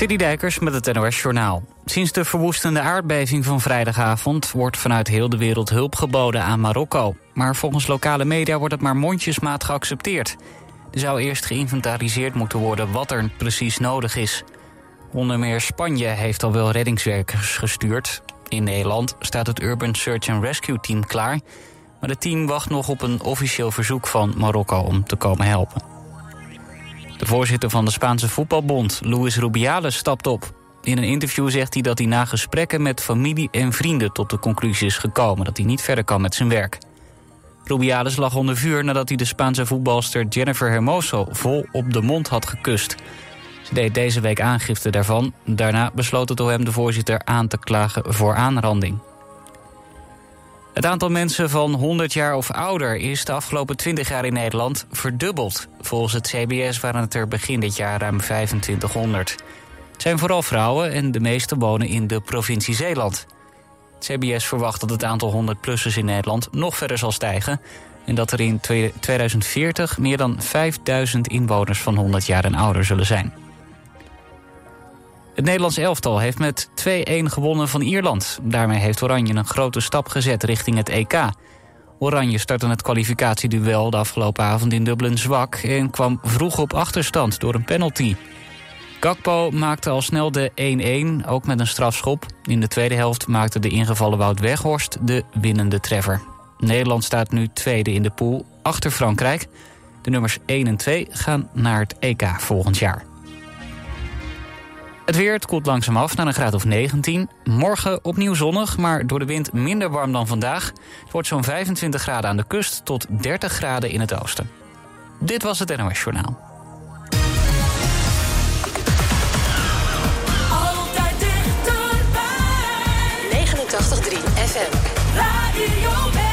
City Dijkers met het NOS Journaal. Sinds de verwoestende aardbeving van vrijdagavond... wordt vanuit heel de wereld hulp geboden aan Marokko. Maar volgens lokale media wordt het maar mondjesmaat geaccepteerd. Er zou eerst geïnventariseerd moeten worden wat er precies nodig is. Onder meer Spanje heeft al wel reddingswerkers gestuurd. In Nederland staat het Urban Search and Rescue Team klaar... maar het team wacht nog op een officieel verzoek van Marokko om te komen helpen. De voorzitter van de Spaanse voetbalbond, Luis Rubiales, stapt op. In een interview zegt hij dat hij na gesprekken met familie en vrienden... tot de conclusie is gekomen dat hij niet verder kan met zijn werk. Rubiales lag onder vuur nadat hij de Spaanse voetbalster Jennifer Hermoso... vol op de mond had gekust. Ze deed deze week aangifte daarvan. Daarna besloot het OM de voorzitter aan te klagen voor aanranding. Het aantal mensen van 100 jaar of ouder is de afgelopen 20 jaar in Nederland verdubbeld. Volgens het CBS waren het er begin dit jaar ruim 2500. Het zijn vooral vrouwen en de meeste wonen in de provincie Zeeland. Het CBS verwacht dat het aantal 100-plussers in Nederland nog verder zal stijgen... en dat er in 2040 meer dan 5000 inwoners van 100 jaar en ouder zullen zijn. Het Nederlands elftal heeft met 2-1 gewonnen van Ierland. Daarmee heeft Oranje een grote stap gezet richting het EK. Oranje startte het kwalificatieduel de afgelopen avond in Dublin zwak... en kwam vroeg op achterstand door een penalty. Gakpo maakte al snel de 1-1, ook met een strafschop. In de tweede helft maakte de ingevallen Wout Weghorst de winnende treffer. Nederland staat nu tweede in de pool, achter Frankrijk. De nummers 1 en 2 gaan naar het EK volgend jaar. Het weer, het koelt langzaam af naar een graad of 19. Morgen opnieuw zonnig, maar door de wind minder warm dan vandaag. Het wordt zo'n 25 graden aan de kust tot 30 graden in het oosten. Dit was het NOS Journaal. Altijd dichterbij. 89.3 FM. Radio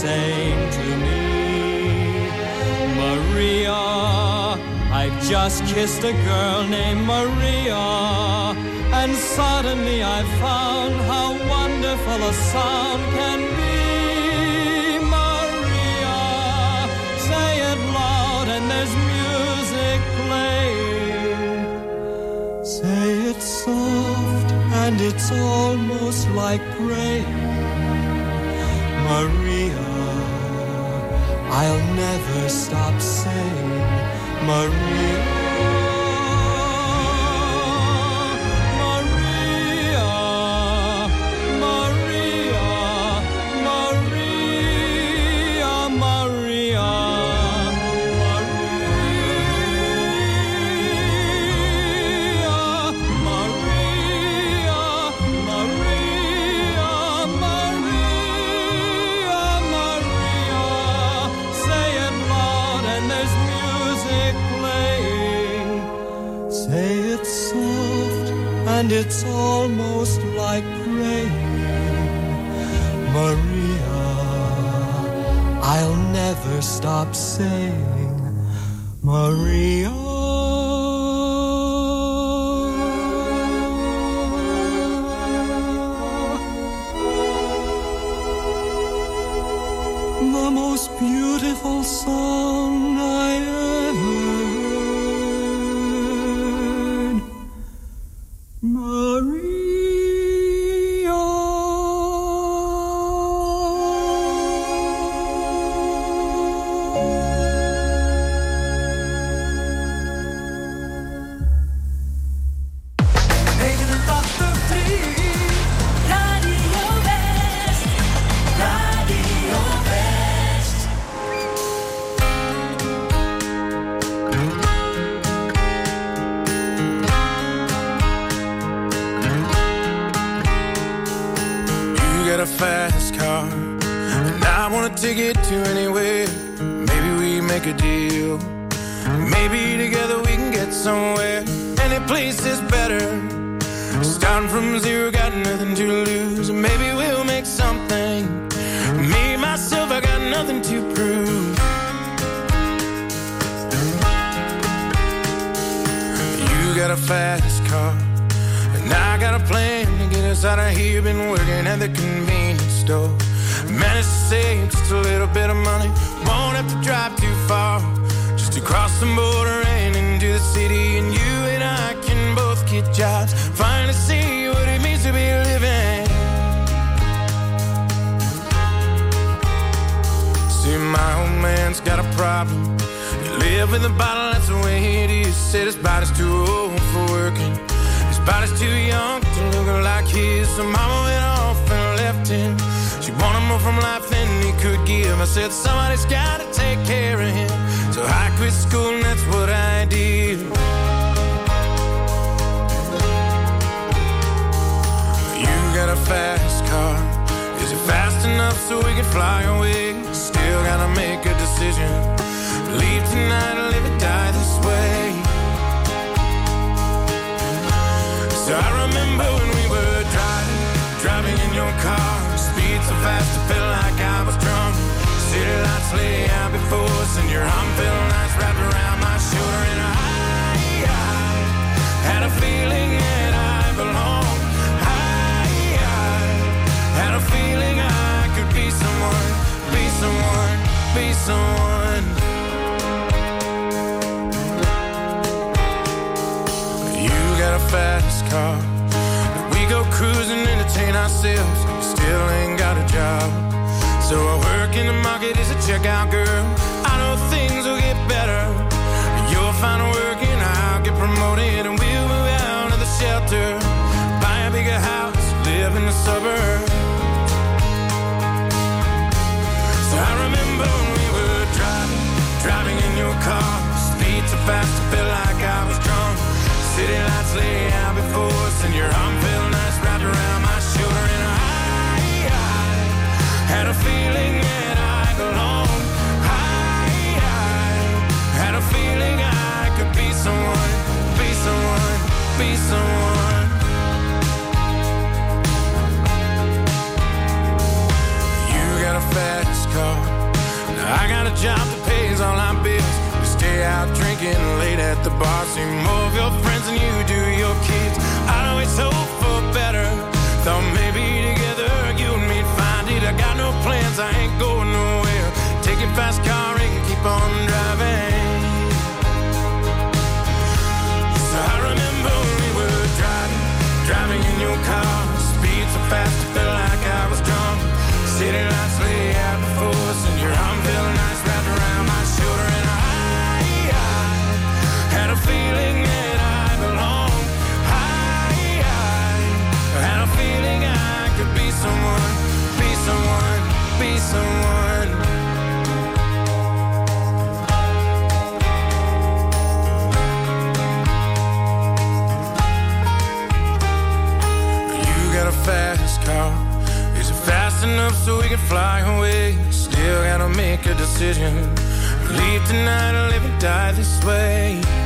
same to me. Maria, I've just kissed a girl named Maria. And suddenly I found how wonderful a sound can be. Maria, say it loud and there's music playing. Say it soft and it's almost like praying. never saying, Marie. Stop saying Maria. The most beautiful song I ever So school and that's what I did. You got a fast car. Is it fast enough so we can fly away? Still gotta make a decision. Leave tonight or live or die this way. So I remember when we were driving, driving in your car. Speed so fast, I felt like I was drunk. Lights lay out before us, and your arm felt nice wrapped around my shoulder. And I, I had a feeling that I belonged. I, I had a feeling I could be someone, be someone, be someone. You got a fast car. We go cruising, entertain ourselves. Still ain't got a job. So I work in the market as a checkout girl. I know things will get better. You'll find work and I'll get promoted and we'll move out of the shelter. Buy a bigger house, live in the suburbs. So I remember when we were driving, driving in your car. Speed so fast, I felt like I was drunk. City lights lay out before us, and your arm felt nice wrapped around my had a feeling that I belonged. I, I had a feeling I could be someone, be someone, be someone. You got a fast car, I got a job that pays all my bills. We stay out drinking late at the bar, see more of your friends than you do your kids. I always hope. up so we can fly away. Still gotta make a decision. Leave tonight or live and die this way.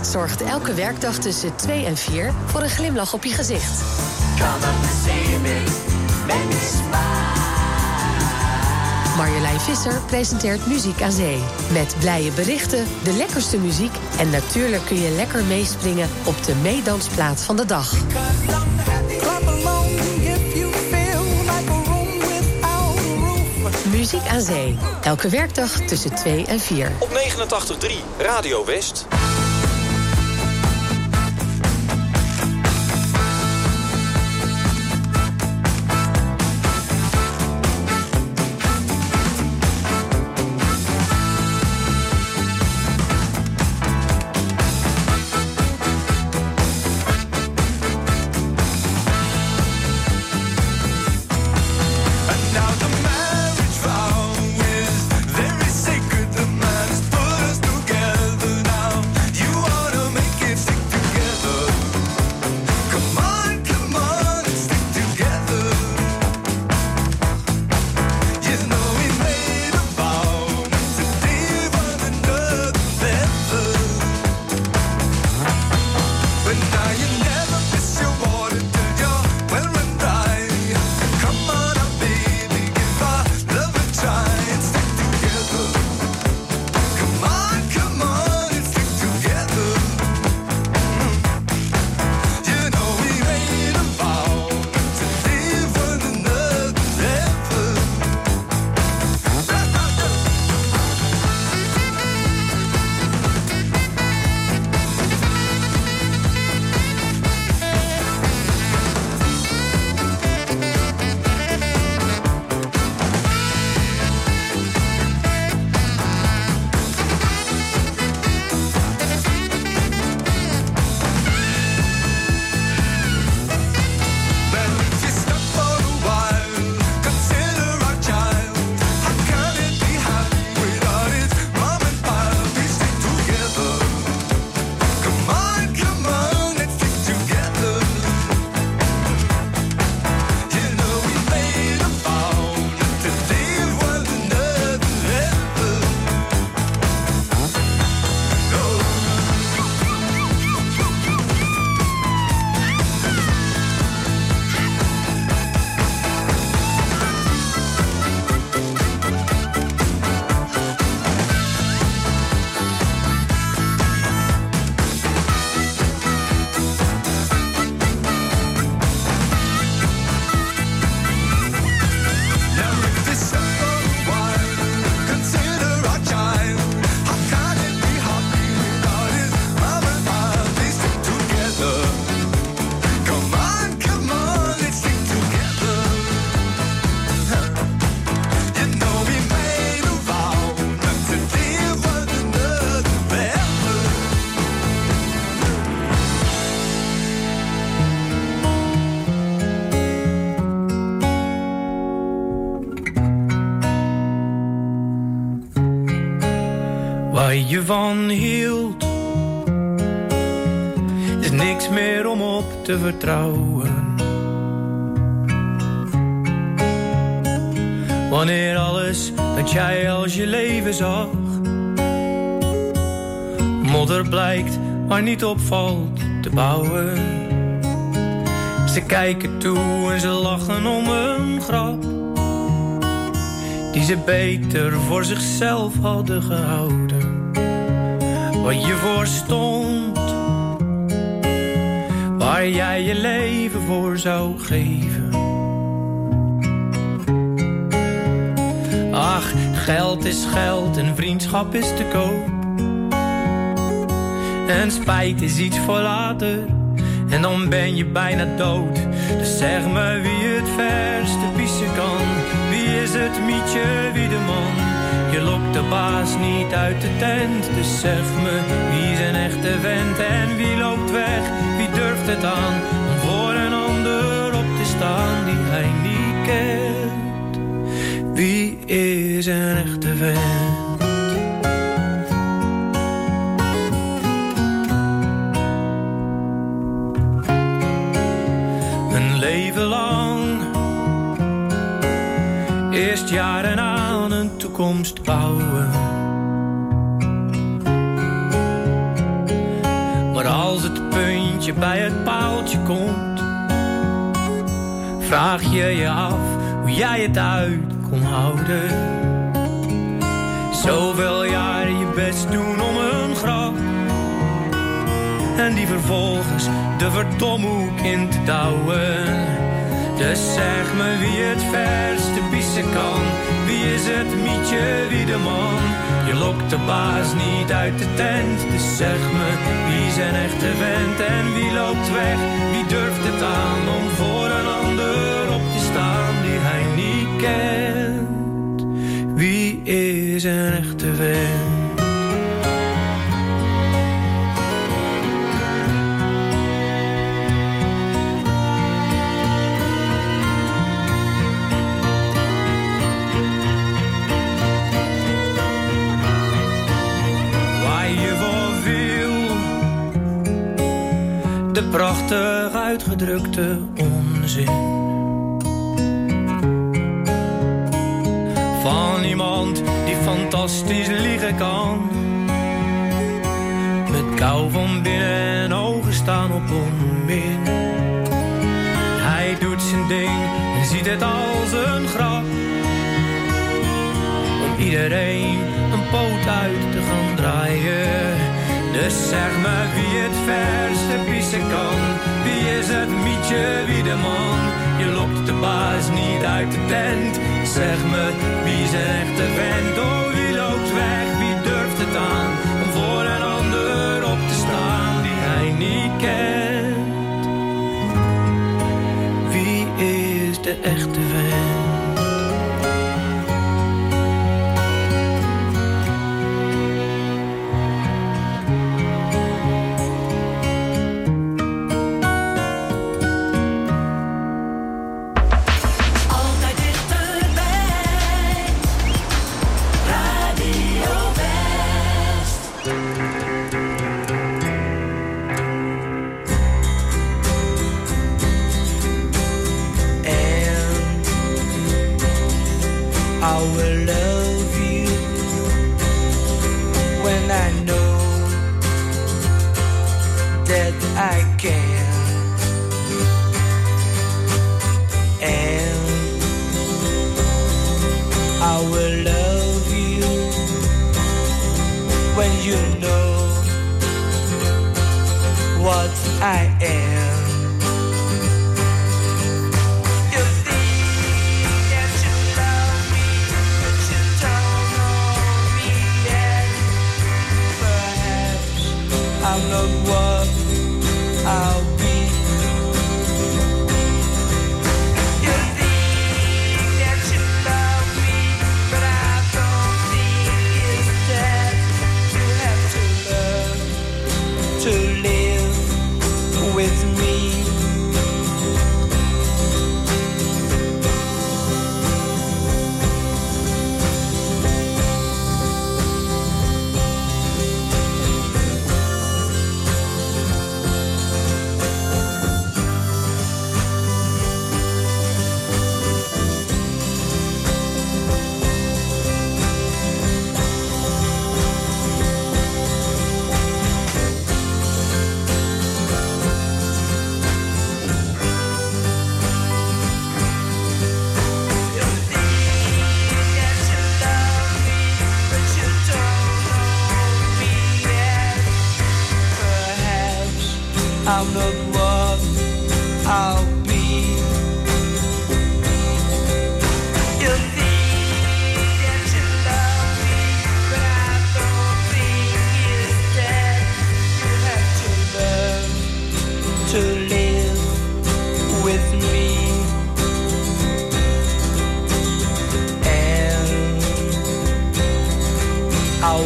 Zorgt elke werkdag tussen 2 en 4 voor een glimlach op je gezicht. Marjolein Visser presenteert Muziek aan Zee. Met blije berichten, de lekkerste muziek... en natuurlijk kun je lekker meespringen op de meedansplaats van de dag. Muziek aan Zee. Elke werkdag tussen 2 en 4. Op 89.3 Radio West. Van hield. Is niks meer om op te vertrouwen. Wanneer alles dat jij als je leven zag, modder blijkt waar niet opvalt te bouwen. Ze kijken toe en ze lachen om een grap die ze beter voor zichzelf hadden gehouden. Wat je voor stond, waar jij je leven voor zou geven. Ach, geld is geld en vriendschap is te koop. En spijt is iets voor later, en dan ben je bijna dood. Dus zeg me wie het verste pissen kan is het mietje wie de man? Je lokt de baas niet uit de tent. Dus zeg me, wie een echte vent en wie loopt weg? Wie durft het aan om voor een ander op te staan die hij niet kent? Wie is een echte vent? Een leven lang Eerst jaren toekomst bouwen. Maar als het puntje bij het paaltje komt, vraag je je af hoe jij het uit kon houden. Zoveel jaren je best doen om een grap. En die vervolgens de verdomhoek in te douwen. Dus zeg me wie het verste pissen kan. Is het mietje, wie de man? Je lokt de baas niet uit de tent. Dus zeg me wie zijn echte vent en wie loopt weg? Wie durft het aan om voor een ander op te staan die hij niet kent? Wie is een echte vent? Prachtig uitgedrukte onzin. Van iemand die fantastisch liegen kan. Met kou van binnen en ogen staan op onmin. Hij doet zijn ding en ziet het als een grap. Om iedereen een poot uit te gaan draaien dus zeg me wie het verste pissen kan. Wie is het mietje, wie de man? Je lokt de baas niet uit de tent. Zeg me wie is een echte vent? Oh, wie loopt weg? Wie durft het aan? Om voor een ander op te staan die hij niet kent. Wie is de echte vent?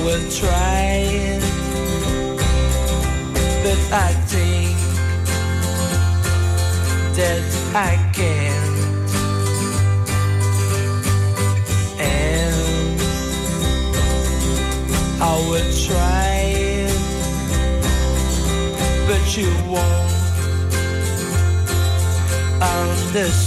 were trying, but I think that I can't. And I will try, but you won't understand.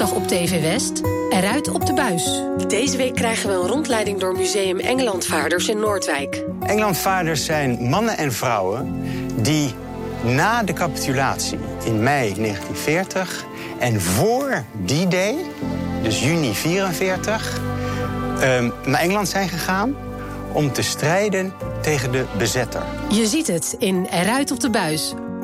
op TV West. Eruit op de buis. Deze week krijgen we een rondleiding door Museum Engelandvaarders in Noordwijk. Engelandvaarders zijn mannen en vrouwen die na de capitulatie in mei 1940 en voor die day, dus juni 1944, ehm, naar Engeland zijn gegaan om te strijden tegen de bezetter. Je ziet het in Eruit op de buis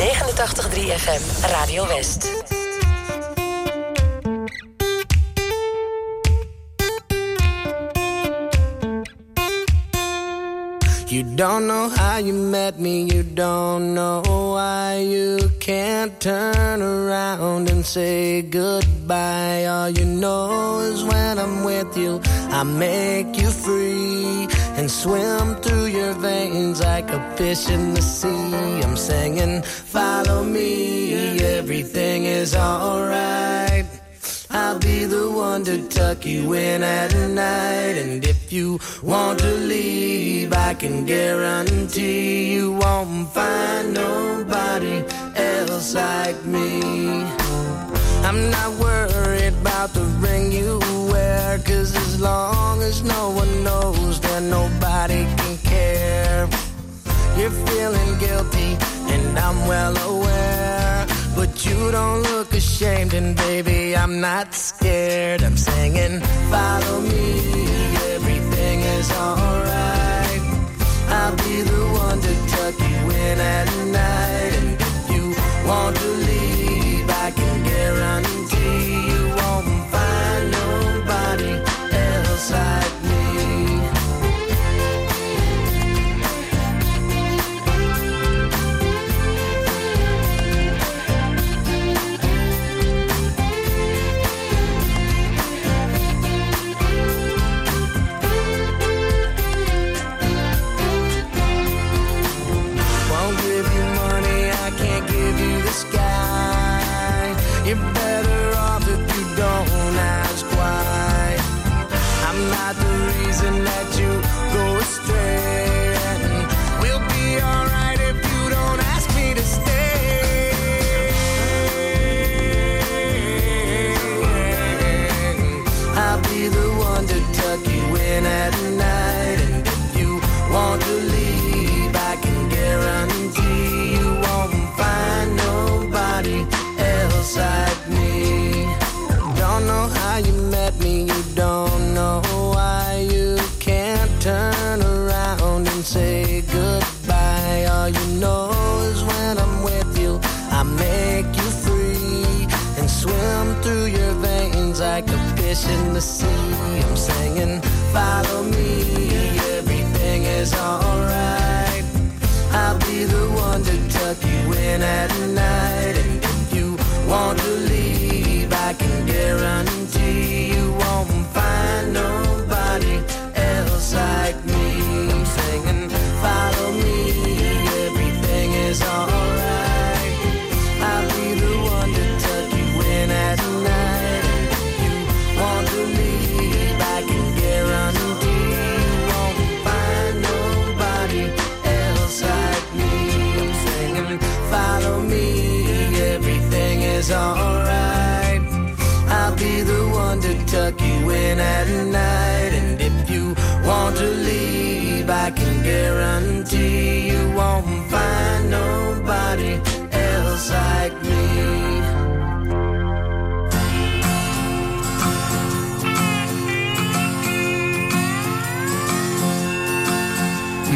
89.3 FM Radio West. You don't know how you met me, you don't know why you can't turn around and say goodbye. All you know is when I'm with you, I make you free and swim through veins like a fish in the sea. I'm singing, follow me, everything is alright. I'll be the one to tuck you in at night. And if you want to leave, I can guarantee you won't find nobody else like me. I'm not worried about the ring you wear, cause as long as no one knows, then nobody can. You're feeling guilty, and I'm well aware. But you don't look ashamed, and baby, I'm not scared. I'm singing, follow me, everything is alright. I'll be the one to tuck you in at night. And if you want to leave, I can guarantee you won't find nobody else like follow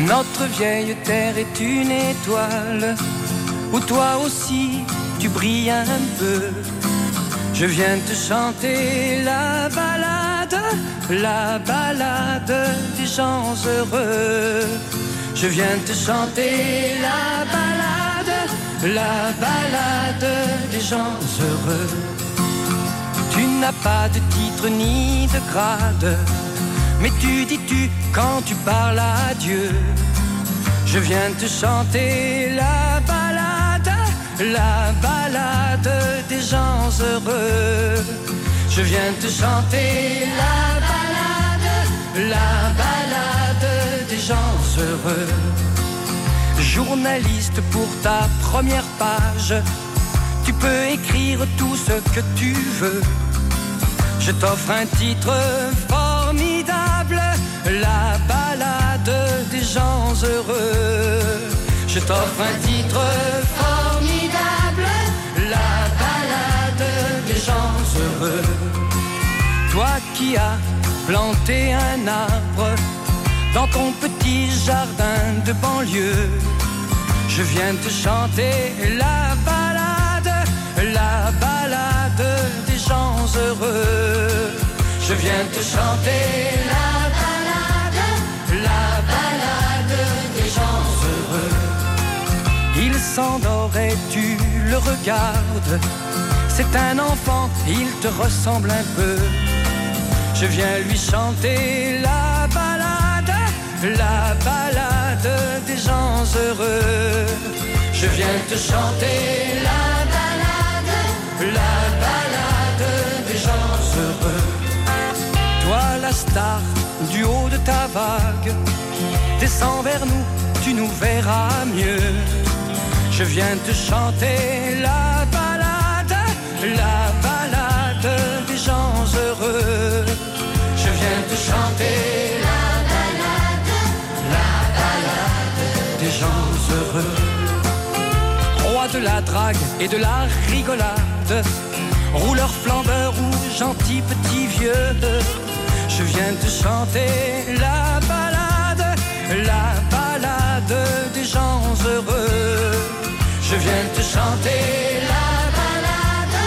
Notre vieille terre est une étoile où toi aussi tu brilles un peu. Je viens te chanter la balade, la balade des gens heureux. Je viens te chanter la balade, la balade des gens heureux. Tu n'as pas de titre ni de grade, mais tu dis tu quand tu parles à Dieu. Je viens te chanter la balade, la balade des gens heureux. Je viens te chanter la balade, la balade des gens heureux. Journaliste pour ta première page, tu peux écrire tout ce que tu veux. Je t'offre un titre la balade des gens heureux. Je t'offre un titre formidable, la balade des gens heureux. Toi qui as planté un arbre dans ton petit jardin de banlieue, je viens te chanter la balade, la balade des gens heureux. Je viens te chanter la s'endort et tu le regardes. C'est un enfant, il te ressemble un peu. Je viens lui chanter la balade, la balade des gens heureux. Je viens te chanter la balade, la balade des gens heureux. Toi la star du haut de ta vague, descends vers nous, tu nous verras mieux. Je viens te chanter la balade, la balade des gens heureux. Je viens te chanter la balade, la balade des gens heureux. Roi de la drague et de la rigolade, rouleur flambeur ou gentil petit vieux. Je viens te chanter la balade, la balade des gens heureux. Je viens te chanter la balade,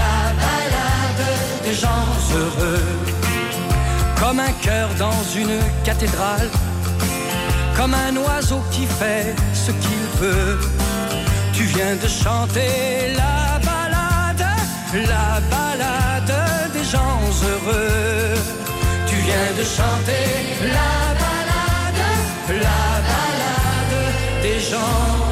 la balade des gens heureux. Comme un cœur dans une cathédrale, comme un oiseau qui fait ce qu'il veut. Tu viens de chanter la balade, la balade des gens heureux. Tu viens de chanter la balade, la balade des gens heureux.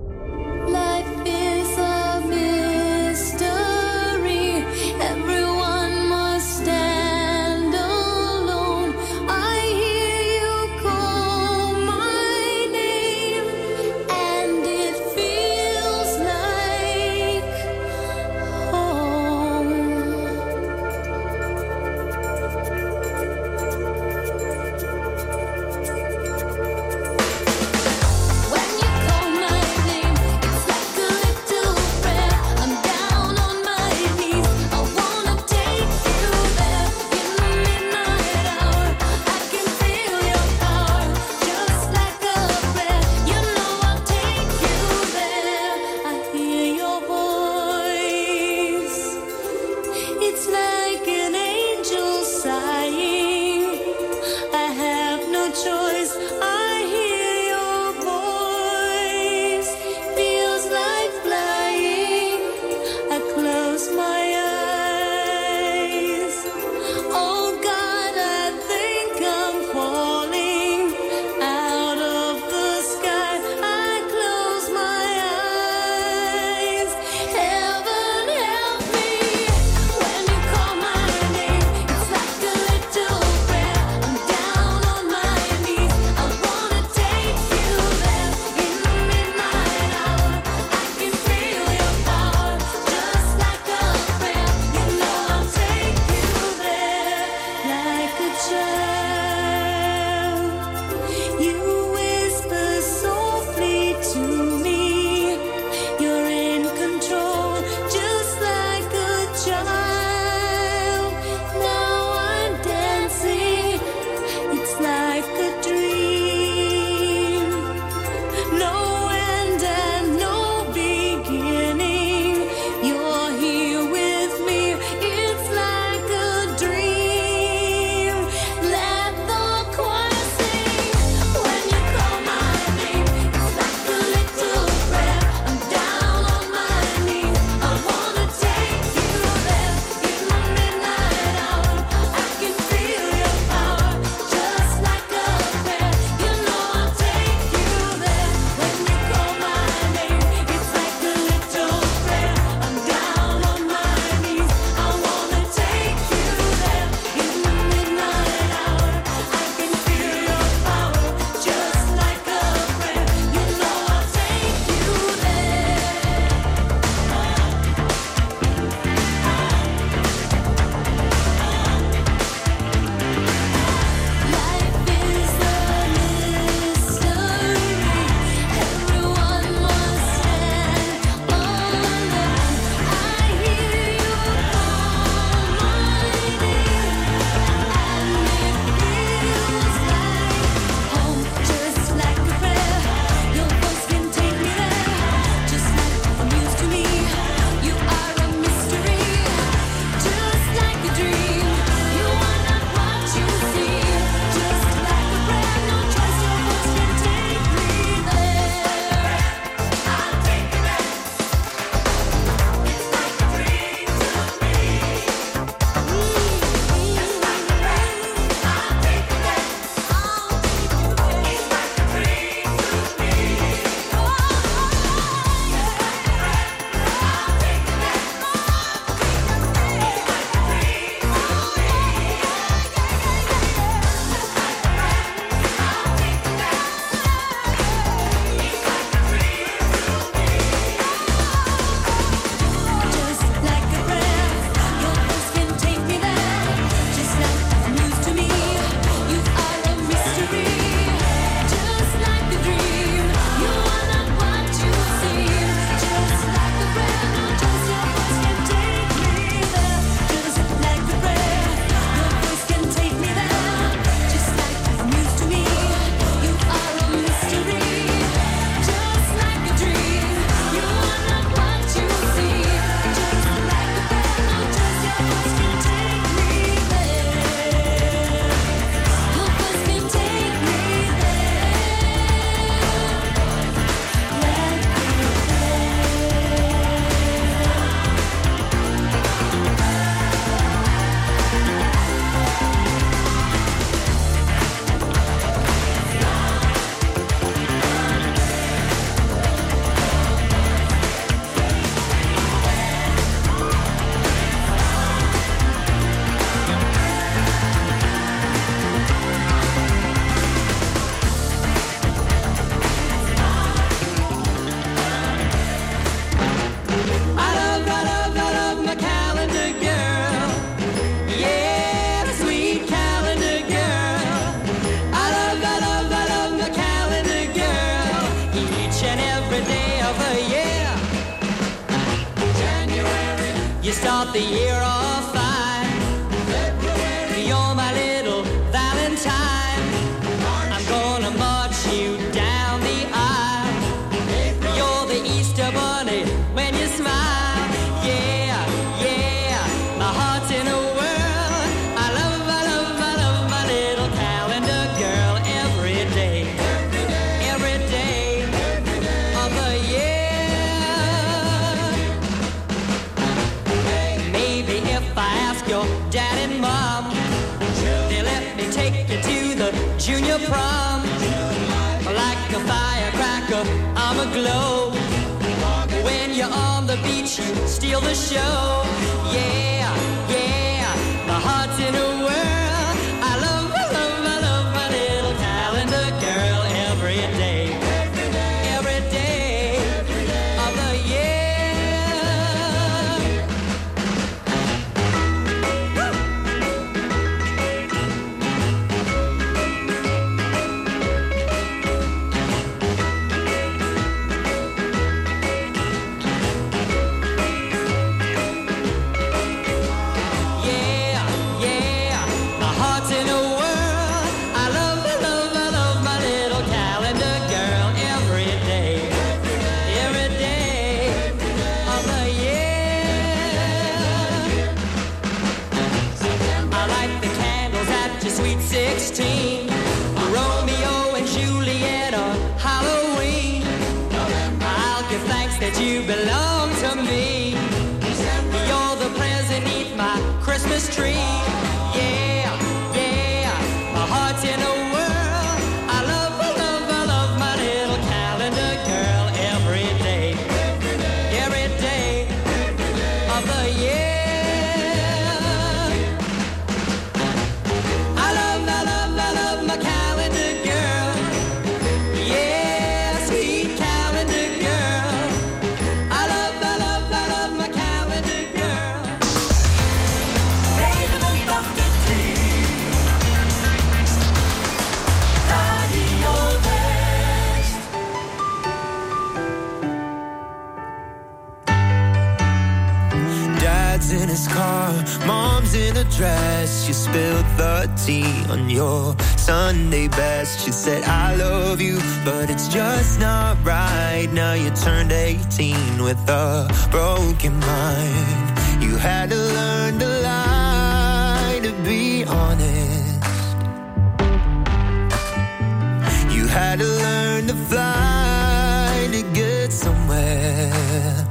steal the show. tea on your Sunday best. She said, I love you, but it's just not right. Now you turned 18 with a broken mind. You had to learn to lie to be honest. You had to learn to fly to get somewhere.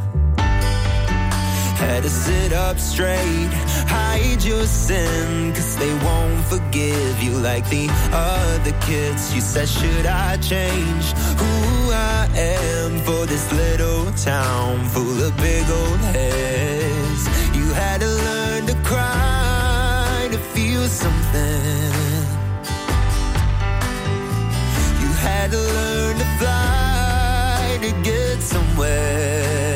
Had to sit up straight, hide your sin, cause they won't forgive you like the other kids. You said, Should I change who I am for this little town full of big old heads? You had to learn to cry to feel something. You had to learn to fly to get somewhere.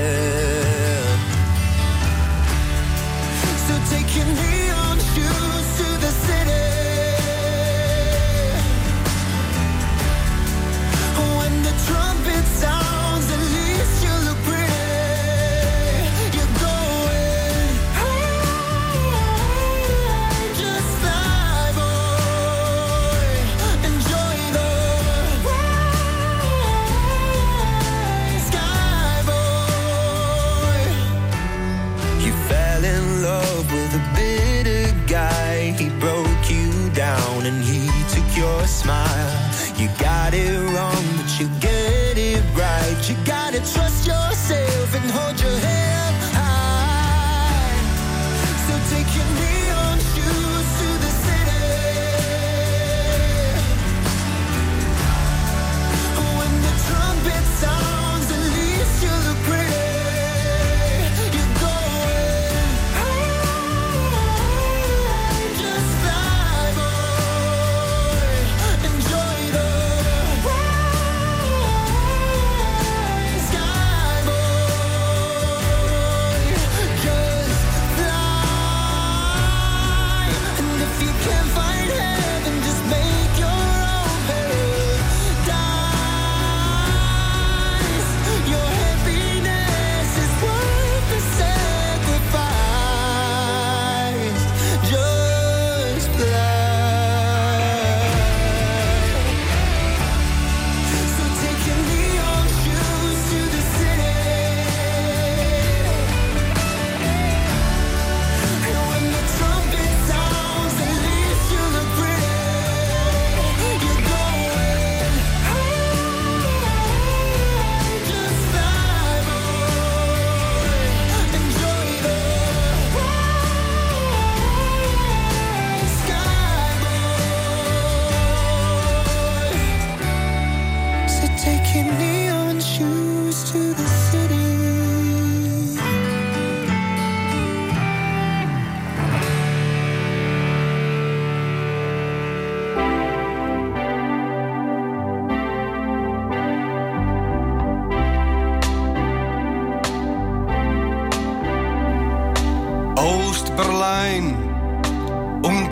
smile. You got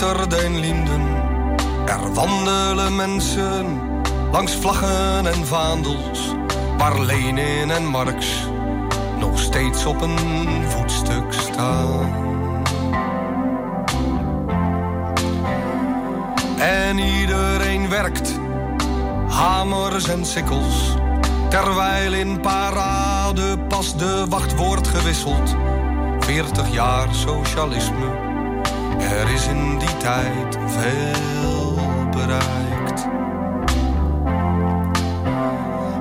unter den Linden. Er wandelen mensen langs vlaggen en vaandels, waar Lenin en Marx nog steeds op een voetstuk staan. En iedereen werkt, hamers en sikkels, terwijl in parade pas de wacht wordt gewisseld. 40 jaar socialisme, er is in die tijd veel bereikt.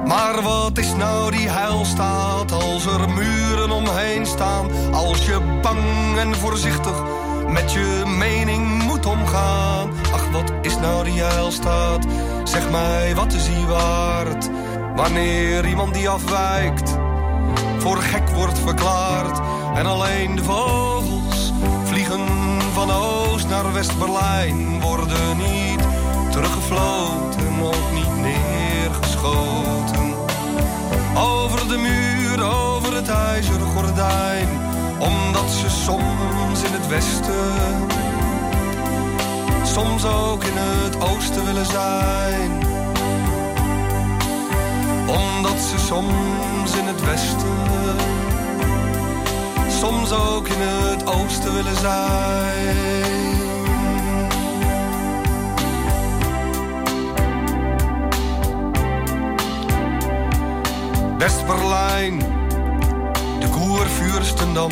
Maar wat is nou die heilstaat als er muren omheen staan? Als je bang en voorzichtig met je mening moet omgaan. Ach, wat is nou die heilstaat? Zeg mij, wat is die waard? Wanneer iemand die afwijkt voor gek wordt verklaard. En alleen de vogels vliegen van Oost naar West-Berlijn. Worden niet teruggefloten, ook niet neergeschoten. Over de muur, over het ijzeren gordijn. Omdat ze soms in het westen, soms ook in het oosten willen zijn omdat ze soms in het westen, soms ook in het oosten willen zijn. West-Berlijn, de Koervuurstendam.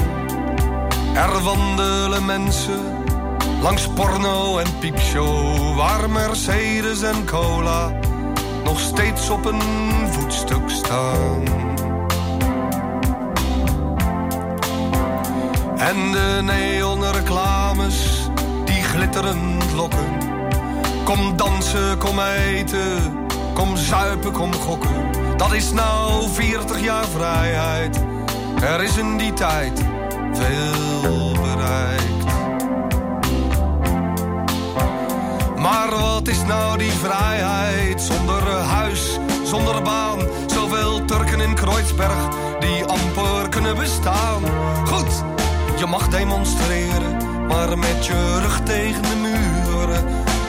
Er wandelen mensen langs porno en piepshow, waar Mercedes en cola nog steeds op een voetstuk staan. En de neonreclames die glitterend lokken. Kom dansen, kom eten, kom zuipen, kom gokken. Dat is nou 40 jaar vrijheid. Er is in die tijd veel bereikt. Maar wat is nou die vrijheid zonder huis, zonder baan? Zoveel Turken in Kreuzberg die amper kunnen bestaan. Goed, je mag demonstreren, maar met je rug tegen de muren.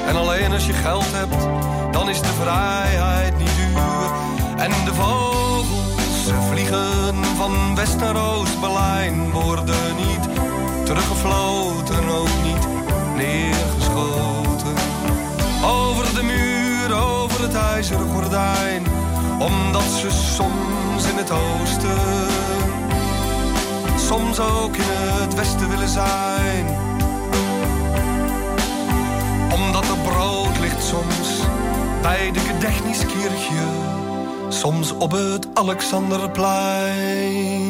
En alleen als je geld hebt, dan is de vrijheid niet duur. En de vogels ze vliegen van West naar Oost-Berlijn, worden niet teruggefloten, ook niet neergeschoten. Over de muur, over het ijzeren gordijn. Omdat ze soms in het oosten, soms ook in het westen willen zijn. Omdat er brood ligt soms bij de Gedächtniskirche, soms op het Alexanderplein.